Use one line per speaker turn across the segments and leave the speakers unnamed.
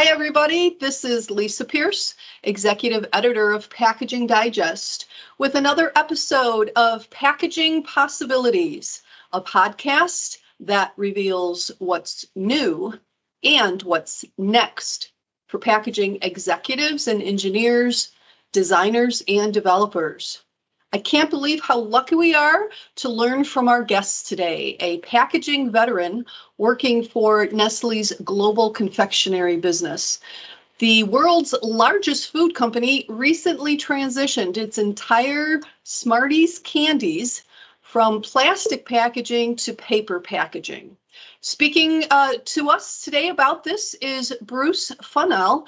Hi, everybody. This is Lisa Pierce, Executive Editor of Packaging Digest, with another episode of Packaging Possibilities, a podcast that reveals what's new and what's next for packaging executives and engineers, designers, and developers. I can't believe how lucky we are to learn from our guests today, a packaging veteran working for Nestle's global confectionery business. The world's largest food company recently transitioned its entire Smarties candies from plastic packaging to paper packaging. Speaking uh, to us today about this is Bruce Funnell.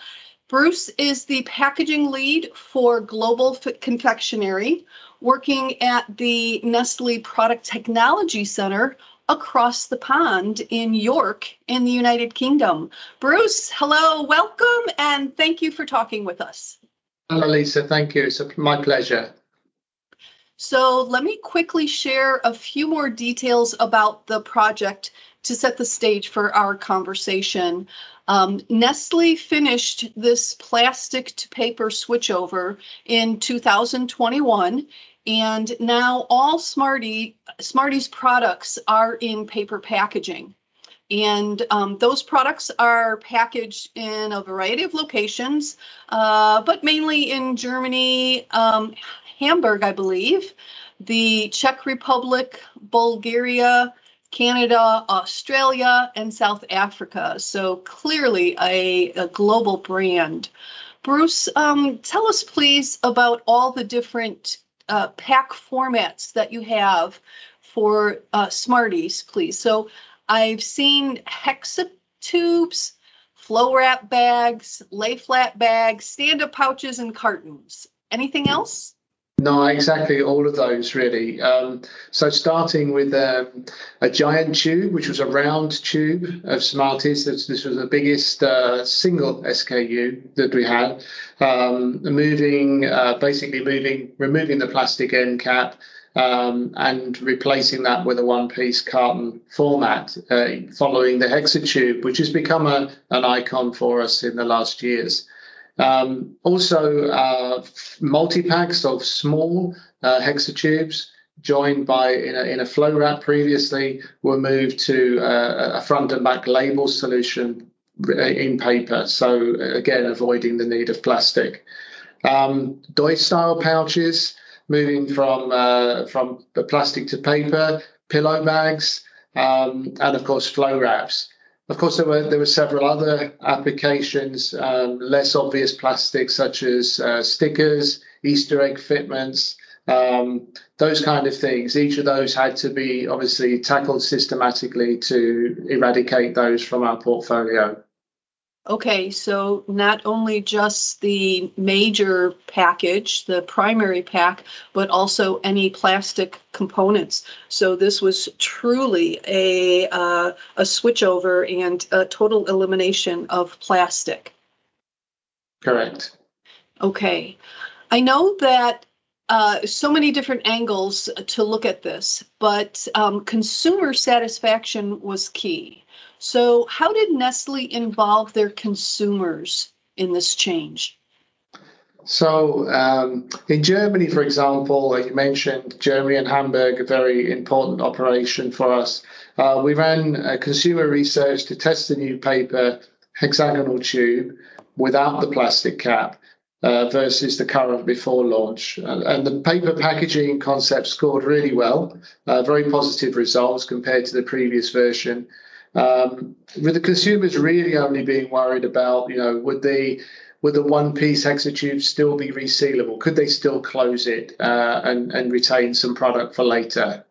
Bruce is the packaging lead for Global Confectionery, working at the Nestle Product Technology Center across the pond in York in the United Kingdom. Bruce, hello, welcome, and thank you for talking with us.
Hello, Lisa. Thank you. It's my pleasure.
So, let me quickly share a few more details about the project to set the stage for our conversation. Um, Nestle finished this plastic to paper switchover in 2021 and now all Smarty Smarties products are in paper packaging. And um, those products are packaged in a variety of locations, uh, but mainly in Germany, um, Hamburg, I believe, the Czech Republic, Bulgaria, Canada, Australia, and South Africa. So clearly a, a global brand. Bruce, um, tell us please about all the different uh, pack formats that you have for uh, Smarties, please. So I've seen hexa tubes, flow wrap bags, lay flat bags, stand up pouches, and cartons. Anything else?
No, exactly all of those really. Um, so starting with um, a giant tube, which was a round tube of Smarties. This, this was the biggest uh, single SKU that we had. Um, moving, uh, basically moving, removing the plastic end cap. Um, and replacing that with a one-piece carton format, uh, following the Hexa tube, which has become a, an icon for us in the last years. Um, also, uh, multi packs of small uh, hexatubes joined by in a, in a flow wrap previously were moved to uh, a front and back label solution in paper. So again, avoiding the need of plastic. Um, style pouches moving from uh, from plastic to paper, pillow bags, um, and of course flow wraps. Of course, there were there were several other applications, um, less obvious plastics such as uh, stickers, Easter egg fitments, um, those kind of things. Each of those had to be obviously tackled systematically to eradicate those from our portfolio.
Okay, so not only just the major package, the primary pack, but also any plastic components. So this was truly a uh, a switchover and a total elimination of plastic.
Correct.
Okay, I know that uh, so many different angles to look at this, but um, consumer satisfaction was key. So, how did Nestle involve their consumers in this change?
So, um, in Germany, for example, like you mentioned, Germany and Hamburg, a very important operation for us. Uh, we ran consumer research to test the new paper hexagonal tube without the plastic cap. Uh, versus the current before launch. And, and, the paper packaging concept scored really well, uh, very positive results compared to the previous version. Um, with the consumers really only being worried about, you know, would they would the one piece hexatube still be resealable? Could they still close it uh, and, and retain some product for later?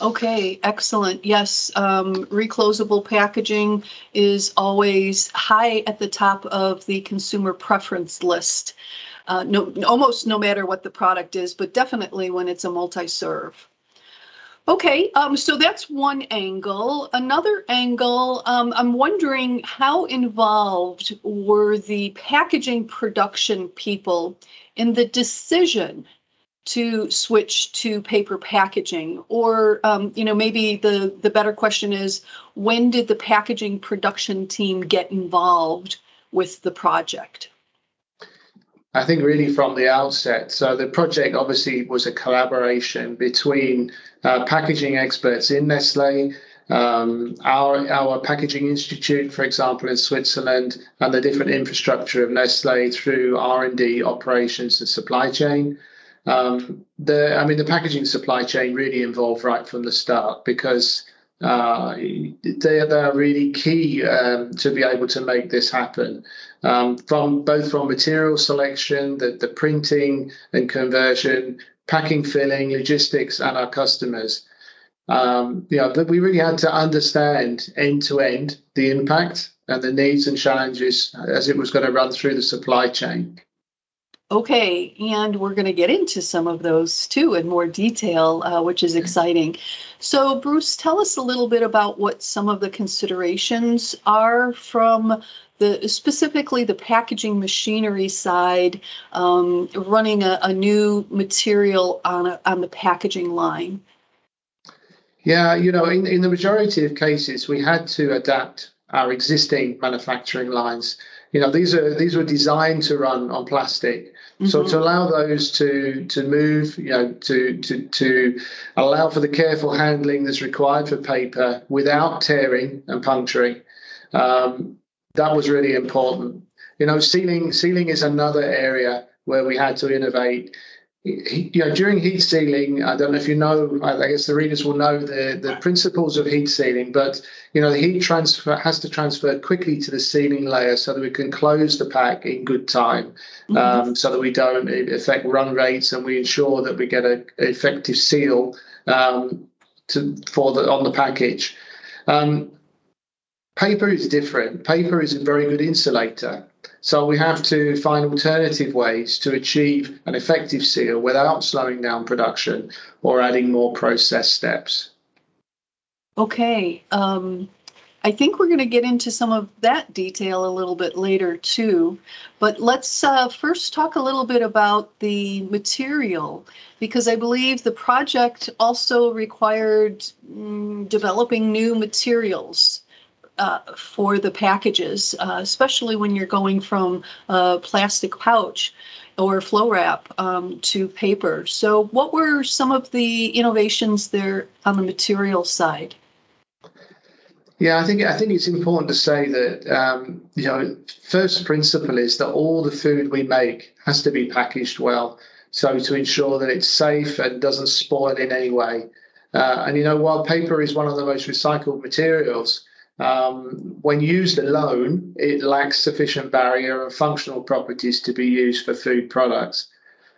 Okay, excellent. Yes, um, reclosable packaging is always high at the top of the consumer preference list. Uh, no, almost no matter what the product is, but definitely when it's a multi serve. Okay, um, so that's one angle. Another angle, um, I'm wondering how involved were the packaging production people in the decision to switch to paper packaging? Or, um, you know, maybe the, the better question is when did the packaging production team get involved with the project?
I think really from the outset. So the project obviously was a collaboration between uh, packaging experts in Nestle, um, our our packaging institute, for example, in Switzerland, and the different infrastructure of Nestle through R and D, operations, and supply chain. Um, the I mean, the packaging supply chain really involved right from the start because uh, they, they are really key um, to be able to make this happen. Um, from both from material selection, the, the printing and conversion, packing, filling, logistics, and our customers. Um, you know, but we really had to understand end to end the impact and the needs and challenges as it was going to run through the supply chain.
Okay, and we're going to get into some of those too in more detail, uh, which is exciting. So, Bruce, tell us a little bit about what some of the considerations are from the specifically the packaging machinery side, um, running a, a, new material on a, on the packaging line.
Yeah, you know, in, in the majority of cases, we had to adapt our existing manufacturing lines. You know, these are these were designed to run on plastic. Mm-hmm. So to allow those to to move, you know, to to to allow for the careful handling that's required for paper without tearing and puncturing, um, that was really important. You know, sealing sealing is another area where we had to innovate you know, during heat sealing, I don't know if you know, I guess the readers will know the, the principles of heat sealing, but, you know, the heat transfer has to transfer quickly to the sealing layer so that we can close the pack in good time, mm-hmm. um, so that we don't affect run rates and we ensure that we get an effective seal um, to, for the, on the package. Um, paper is different. Paper is a very good insulator. So we have to find alternative ways to achieve an effective seal without slowing down production or adding more process steps.
Okay. Um, I think we're going to get into some of that detail a little bit later too. But let's uh, first talk a little bit about the material because I believe the project also required mm, developing new materials uh, for the packages, uh, especially when you're going from a plastic pouch or flow wrap um, to paper. So, what were some of the innovations there on the material side?
Yeah, I think I think it's important to say that um, you know first principle is that all the food we make has to be packaged well, so to ensure that it's safe and doesn't spoil in any way. Uh, and you know, while paper is one of the most recycled materials, um, when used alone, it lacks sufficient barrier and functional properties to be used for food products.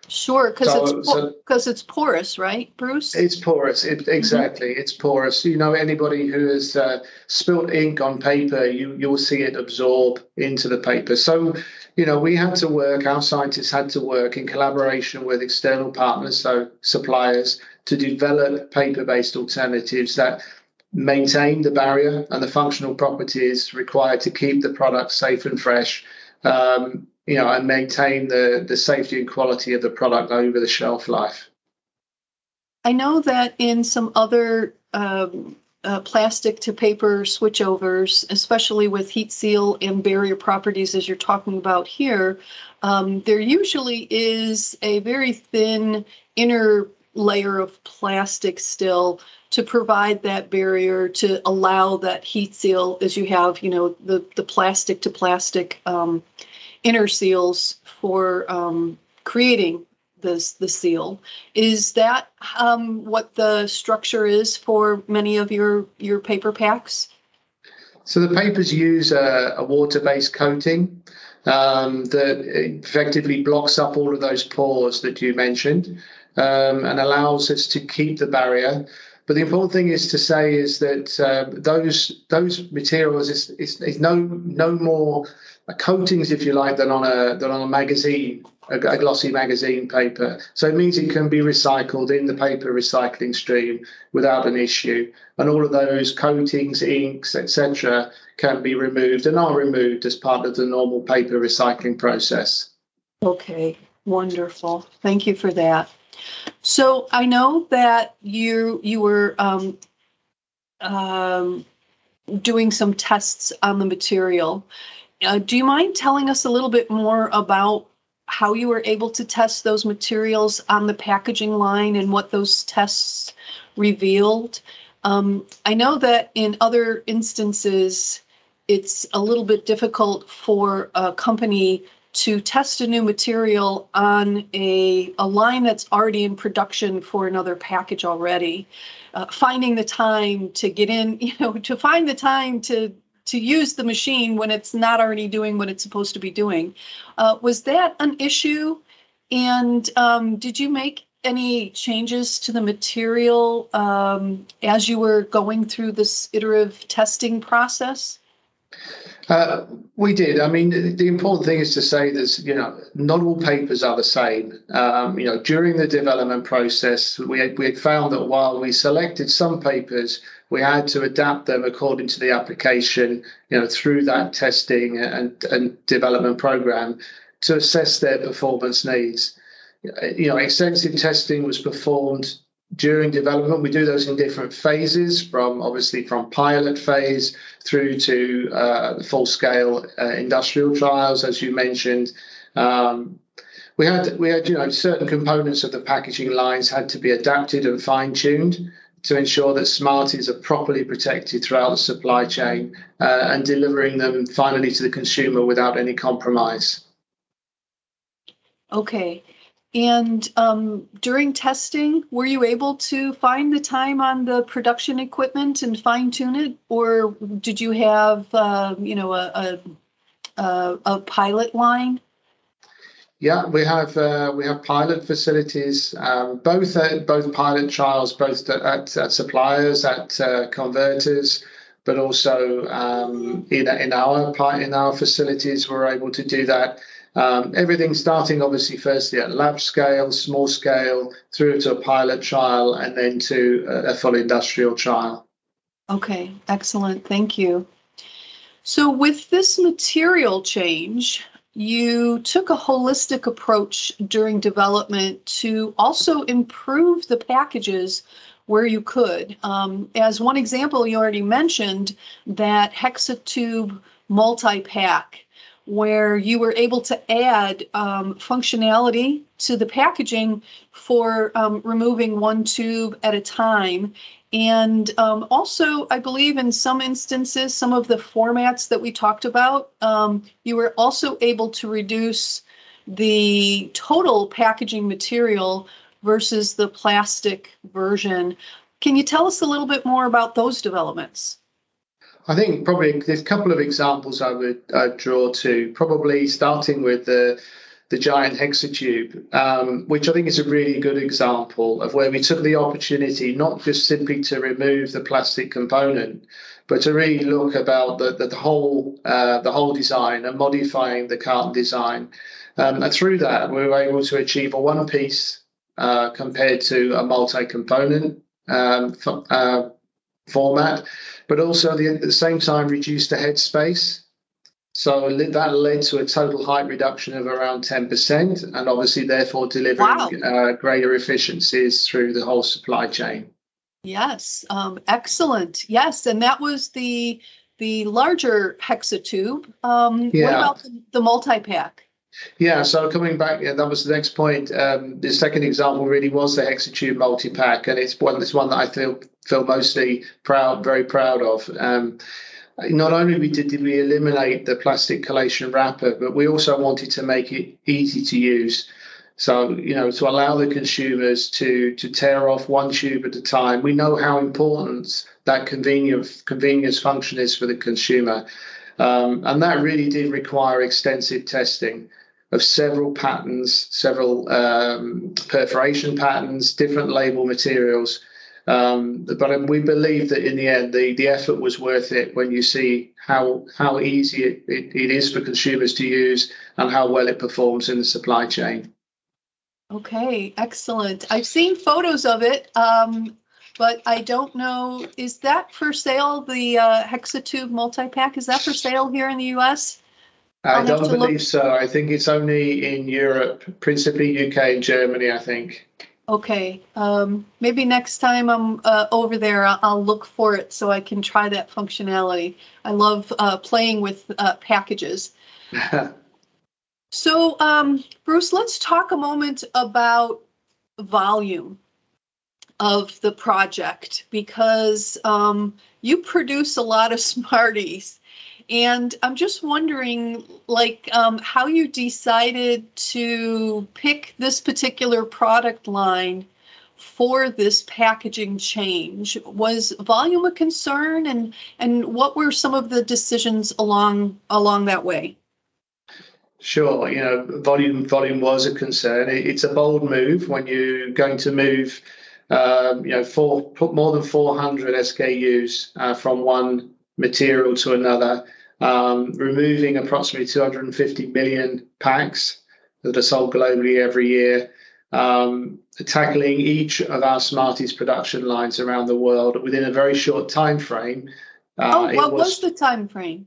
Sure, because so, it's because so it's porous, right, Bruce?
It's porous. It, mm-hmm. exactly, mm-hmm. it's porous. You know, anybody who has uh, spilt ink on paper, you you'll see it absorb into the paper. So, you know, we had to work. Our scientists had to work in collaboration with external partners, so suppliers, to develop paper-based alternatives that maintain the barrier and the functional properties required to keep the product safe and fresh, um, you know, and maintain the, the safety and quality of the product over the shelf life.
I know that in some other um, uh, plastic to paper switchovers, especially with heat seal and barrier properties, as you're talking about here, um, there usually is a very thin inner layer of plastic still to provide that barrier to allow that heat seal as you have you know the the plastic to plastic um, inner seals for um, creating this the seal. Is that um, what the structure is for many of your your paper packs?
So the papers use a, a water-based coating um, that effectively blocks up all of those pores that you mentioned um, and allows us to keep the barrier. But the important thing is to say is that uh, those those materials is, is, is, no no more coatings, if you like, than on a than on a magazine, a, a, glossy magazine paper. So it means it can be recycled in the paper recycling stream without an issue, and all of those coatings, inks, etc., can be removed and are removed as part of the normal paper recycling process.
Okay, wonderful. Thank you for that. So I know that you you were um, um, doing some tests on the material. uh, do you mind telling us a little bit more about how you were able to test those materials on the packaging line and what those tests revealed? Um, I know that in other instances, it's a little bit difficult for a company to test a new material on a, a line that's already in production for another package already. Uh, finding the time to get in, you know, to find the time to to use the machine when it's not already doing what it's supposed to be doing. Uh, was that an issue? And um, did you make any changes to the material um, as you were going through this iterative testing process?
Uh, we did. I mean, the, important thing is to say that you know not all papers are the same. Um, you know, during the development process, we had, we had found that while we selected some papers, we had to adapt them according to the application. You know, through that testing and and development program to assess their performance needs. You know, extensive testing was performed during development. We do those in different phases, from obviously from pilot phase through to uh, full scale uh, industrial trials, as you mentioned. Um, we had we had you know certain components of the packaging lines had to be adapted and fine tuned to ensure that Smarties are properly protected throughout the supply chain uh, and delivering them finally to the consumer without any compromise.
Okay. And um, during testing, were you able to find the time on the production equipment and fine tune it, or did you have, uh, you know, a, a, a pilot line?
Yeah, we have uh, we have pilot facilities, um, both at, both pilot trials, both at, at suppliers, at uh, converters, but also um, in in our in our facilities, we're able to do that um, everything starting obviously firstly at lab scale, small scale, through to a pilot trial, and then to a, full industrial trial.
Okay, excellent. Thank you. So, with this material change, you took a holistic approach during development to also improve the packages where you could. Um, as one example, you already mentioned that Hexatube multi pack where you were able to add um, functionality to the packaging for um, removing one tube at a time. And um, also, I believe in some instances, some of the formats that we talked about, um, you were also able to reduce the total packaging material versus the plastic version. Can you tell us a little bit more about those developments?
I think probably there's a couple of examples I would uh, draw to. Probably starting with the the giant hexatube, um, which I think is a really good example of where we took the opportunity not just simply to remove the plastic component, but to really look about the the, the whole uh, the whole design and modifying the carton design. Um, and through that, we were able to achieve a one piece uh, compared to a multi-component um, uh, format but also the, at the same time reduce the head space. So that led to a total height reduction of around 10%, and obviously, therefore, delivering wow. uh, greater efficiencies through the whole supply chain.
Yes, um, excellent. Yes, and that was the the larger hexatube. Um, yeah. What about the, the multi pack?
Yeah, so coming back, yeah, that was the next point. Um, the second example really was the Hexatube multi-pack, and it's one, it's one that I feel feel mostly proud, very proud of. Um, not only did, did we eliminate the plastic collation wrapper, but we also wanted to make it easy to use. So, you know, to allow the consumers to to tear off one tube at a time. We know how important that convenience convenience function is for the consumer. Um, and that really did require extensive testing of several patterns, several um, perforation patterns, different label materials. Um, but we believe that in the end, the, the effort was worth it when you see how how easy it, it, it is for consumers to use and how well it performs in the supply chain.
Okay, excellent. I've seen photos of it. Um, but I don't know. Is that for sale? The uh, Hexatube multi pack is that for sale here in the U.S.?
I don't believe look. so. I think it's only in Europe, principally UK and Germany. I think.
Okay. Um, maybe next time I'm uh, over there, I'll, I'll, look for it so I can try that functionality. I love uh, playing with uh, packages. so, um, Bruce, let's talk a moment about volume of the project because um, you produce a lot of Smarties. And I'm just wondering, like, um, how you decided to pick this particular product line for this packaging change. Was volume a concern, and and what were some of the decisions along along that way?
Sure, you know, volume volume was a concern. it's a bold move when you're going to move, um, you know, four more than 400 SKUs uh, from one material to another um, removing approximately 250 million packs that are sold globally every year, um, tackling each of our Smarties production lines around the world within a very short time frame.
Uh, oh, what was, was, the time frame?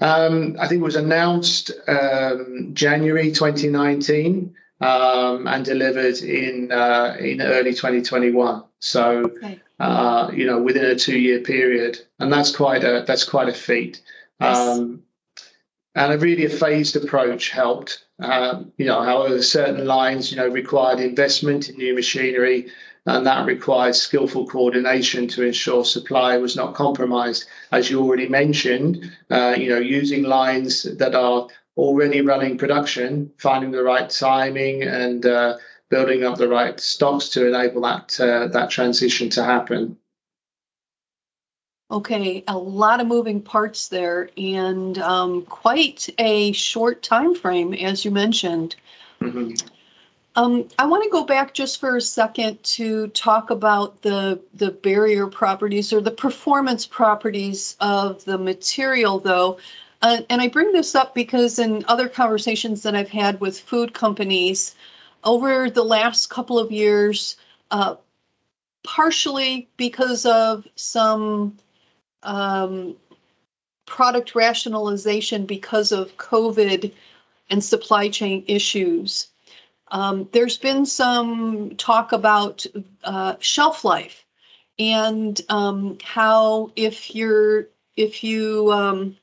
Um, I think it was announced um, January 2019 um, and delivered in uh, in early 2021. So, okay. uh, you know, within a two-year period, and that's quite a that's quite a feat. Um, and a really a phased approach helped. Um, you know, however, certain lines, you know, required investment in new machinery, and that required skillful coordination to ensure supply was not compromised. As you already mentioned, uh, you know, using lines that are already running production, finding the right timing, and uh, building up the right stocks to enable that uh, that transition to happen.
Okay, a lot of moving parts there, and um, quite a short time frame, as you mentioned. Mm-hmm. Um, I want to go back just for a second to talk about the the barrier properties or the performance properties of the material, though. Uh, and I bring this up because in other conversations that I've had with food companies over the last couple of years, uh, partially because of some um, product rationalization because of COVID and supply chain issues. Um, there's been some talk about uh, shelf life and um, how if you're if you um,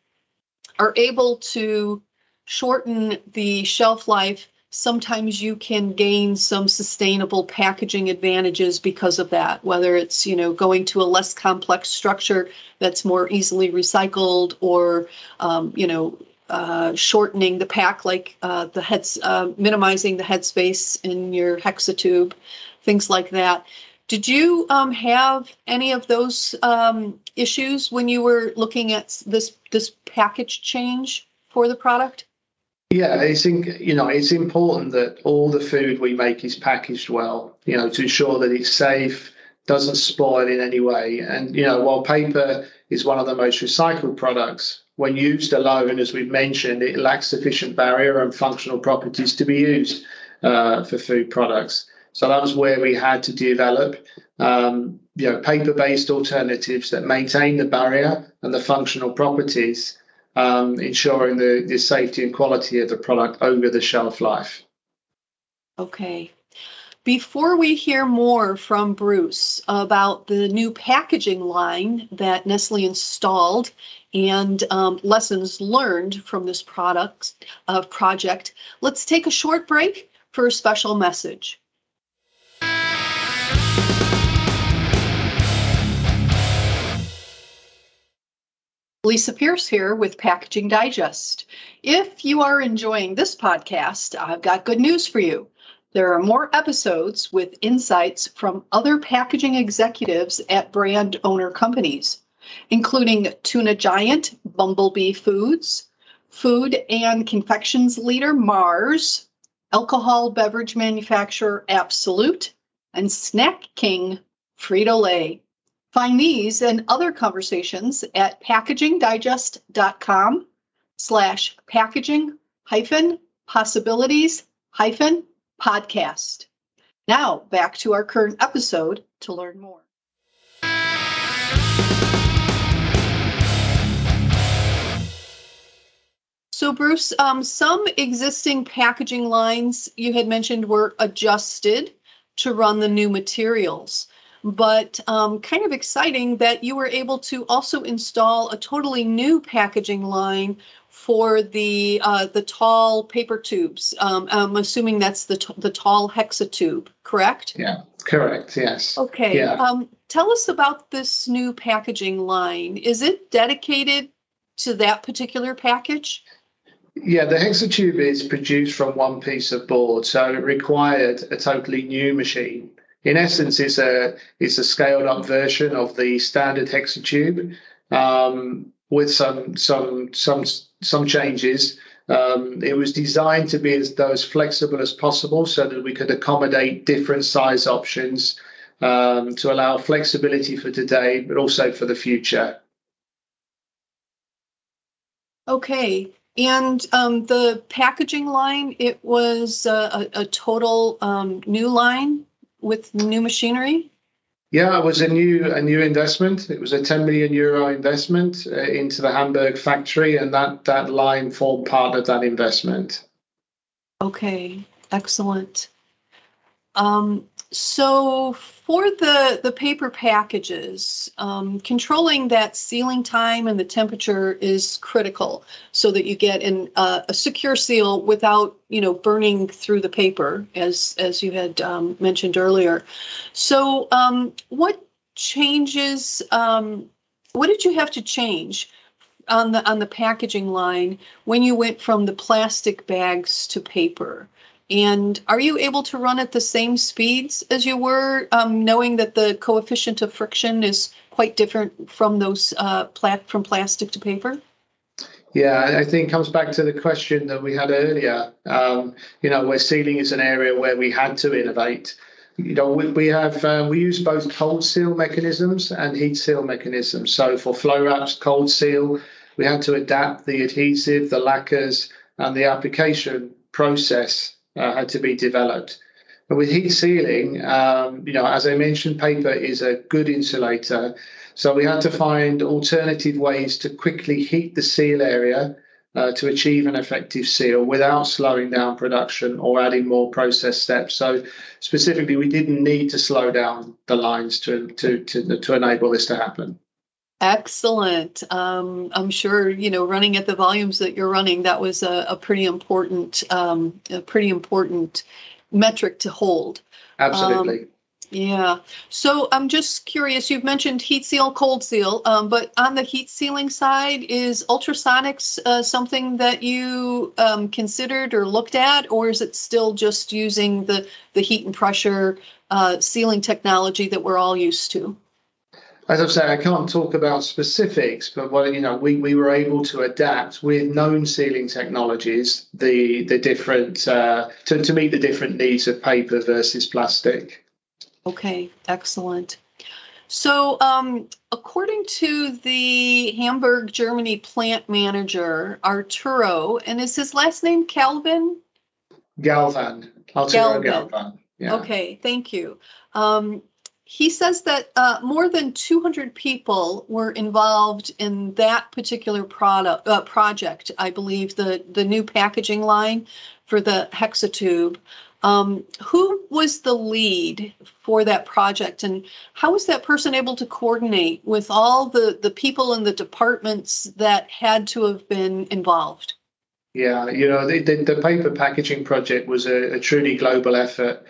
are able to shorten the shelf life sometimes you can gain some sustainable packaging advantages because of that. Whether it's you know going to a less complex structure that's more easily recycled or um, you know uh, shortening the pack like uh, the heads uh, minimizing the headspace in your hexatube things like that did you um, have any of those um, issues when you were looking at this this package change for the product
yeah, it's in, you know it's important that all the food we make is packaged well, you know, to ensure that it's safe, doesn't spoil in any way. And you know, while paper is one of the most recycled products, when used alone, as we've mentioned, it lacks sufficient barrier and functional properties to be used uh, for food products. So that was where we had to develop, um, you know, paper-based alternatives that maintain the barrier and the functional properties um, ensuring the, the safety and quality of the product over the shelf life.
Okay. Before we hear more from Bruce about the new packaging line that Nestle installed and um, lessons learned from this product uh, project, let's take a short break for a special message. Lisa Pierce here with Packaging Digest. If you are enjoying this podcast, I've got good news for you. There are more episodes with insights from other packaging executives at brand owner companies, including tuna giant Bumblebee Foods, food and confections leader Mars, alcohol beverage manufacturer Absolut, and snack king Frito Lay. Find these and other conversations at packagingdigest.com slash packaging hyphen possibilities hyphen podcast. Now back to our current episode to learn more. So, Bruce, um, some existing packaging lines you had mentioned were adjusted to run the new materials. But um, kind of exciting that you were able to also install a totally new packaging line for the uh, the tall paper tubes. Um, I'm assuming that's the t- the tall hexatube, correct?
Yeah, correct. Yes.
Okay.
Yeah.
Um, tell us about this new packaging line. Is it dedicated to that particular package?
Yeah, the hexatube is produced from one piece of board, so it required a totally new machine. In essence, it's a it's a scaled up version of the standard hexatube um, with some some some some changes. Um, it was designed to be as though as flexible as possible, so that we could accommodate different size options um, to allow flexibility for today, but also for the future.
Okay. And um, the packaging line, it was a, a total um, new line with new machinery.
Yeah, it was a new a new investment. It was a 10 million euro investment uh, into the Hamburg factory, and that that line formed part of that investment.
Okay, excellent. Um, so for the the paper packages, um, controlling that sealing time and the temperature is critical, so that you get uh, a secure seal without you know burning through the paper, as as you had um, mentioned earlier. So um, what changes? Um, what did you have to change? On the on the packaging line when you went from the plastic bags to paper and are you able to run at the same speeds as you were, um, knowing that the coefficient of friction is quite different from those uh, pla- from plastic to paper?
Yeah, I think it comes back to the question that we had earlier. Um, you know, where sealing is an area where we had to innovate. You know, we, we have um, we use both cold seal mechanisms and heat seal mechanisms. So for flow wraps, cold seal, we had to adapt the adhesive, the lacquers, and the application process uh, had to be developed. But with heat sealing, um, you know, as I mentioned, paper is a good insulator. So we had to find alternative ways to quickly heat the seal area uh, to achieve an effective seal without slowing down production or adding more process steps. So specifically, we didn't need to slow down the lines to to to, to enable this to happen.
Excellent. Um, I'm sure you know running at the volumes that you're running. That was a, a pretty important, um, a pretty important metric to hold.
Absolutely.
Um, yeah. So I'm just curious. You've mentioned heat seal, cold seal, um, but on the heat sealing side, is ultrasonics uh, something that you um, considered or looked at, or is it still just using the the heat and pressure uh, sealing technology that we're all used to?
As I've said, I can't talk about specifics, but what you know, we, we were able to adapt with known sealing technologies the the different uh, to to meet the different needs of paper versus plastic.
Okay, excellent. So, um, according to the Hamburg, Germany plant manager Arturo, and is his last name Calvin?
Galvan. Arturo Galvan. Galvan.
Yeah. Okay, thank you. Um, he says that uh, more than 200 people were involved in that particular product uh, project. I believe the the new packaging line for the hexatube. Um, who was the lead for that project, and how was that person able to coordinate with all the the people in the departments that had to have been involved?
Yeah, you know, the, the, the paper packaging project was a, a truly global effort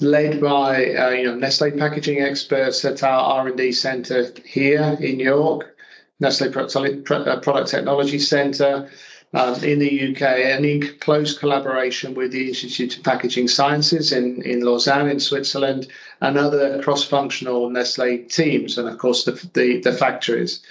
led by uh, you know Nestle packaging experts at our R&D center here in York, Nestle uh, Product Technology Center um, in the UK, and in close collaboration with the Institute of Packaging Sciences in, in Lausanne in Switzerland and other cross-functional Nestle teams, and of course the, the, the factories.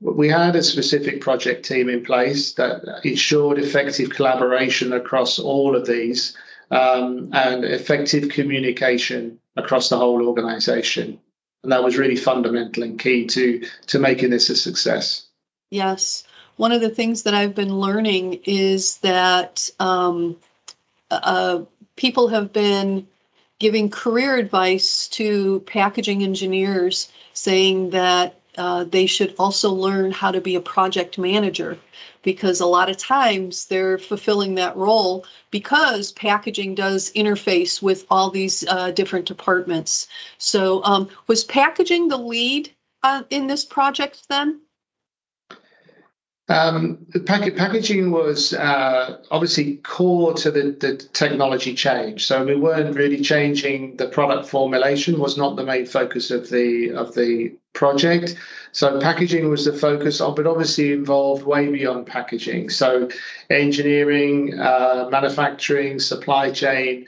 We had a specific project team in place that ensured effective collaboration across all of these um, and effective communication across the whole organization. And that was really fundamental and key to, to making this a success.
Yes. One of the things that I've been learning is that um, uh, people have been giving career advice to packaging engineers saying that uh, they should also learn how to be a project manager because a lot of times they're fulfilling that role because packaging does interface with all these uh, different departments. So, um, was packaging the lead uh, in this project then?
Um, pack- packaging was uh, obviously core to the, the technology change. So we weren't really changing the product formulation was not the main focus of the of the project. So packaging was the focus of, but obviously involved way beyond packaging. So engineering, uh, manufacturing, supply chain,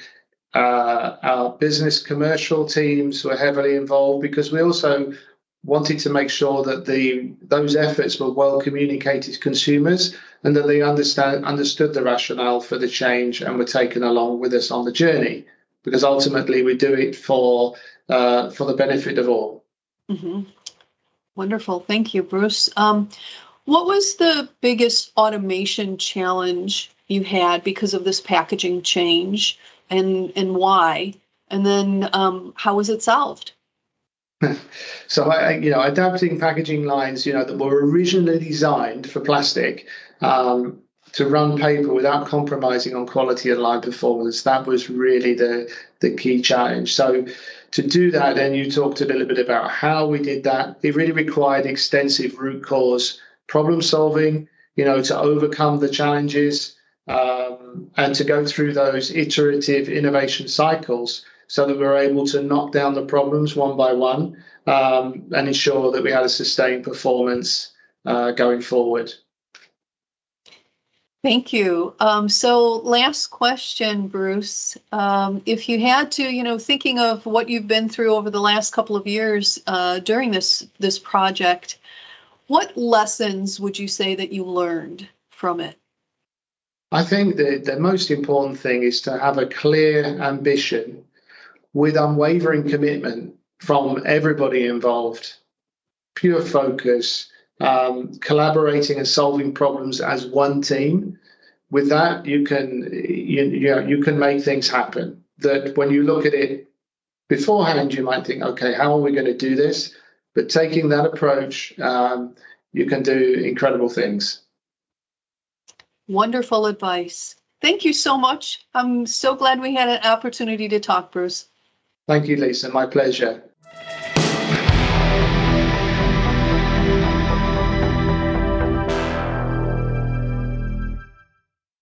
uh, our business commercial teams were heavily involved because we also wanted to make sure that the those efforts were well communicated to consumers and that they understand understood the rationale for the change and were taken along with us on the journey because ultimately we do it for uh, for the benefit of all.
Mm-hmm. Wonderful, thank you, Bruce. Um, what was the biggest automation challenge you had because of this packaging change, and and why? And then um, how was it solved?
so I, you know, adapting packaging lines, you know, that were originally designed for plastic um, to run paper without compromising on quality and line performance. That was really the the key challenge. So to do that, then you talked a little bit about how we did that. It really required extensive root cause problem solving, you know, to overcome the challenges um, and to go through those iterative innovation cycles so that we were able to knock down the problems one by one um, and ensure that we had a sustained performance uh, going forward.
Thank you. Um, so, last question, Bruce. Um, if you had to, you know, thinking of what you've been through over the last couple of years uh, during this this project, what lessons would you say that you learned from it?
I think the, the most important thing is to have a clear ambition with unwavering commitment from everybody involved, pure focus, um, collaborating and solving problems as one team. With that, you can you, you, know, you can make things happen. That when you look at it beforehand, you might think, okay, how are we going to do this? But taking that approach, um, you can do incredible things.
Wonderful advice. Thank you so much. I'm so glad we had an opportunity to talk, Bruce.
Thank you, Lisa. My pleasure.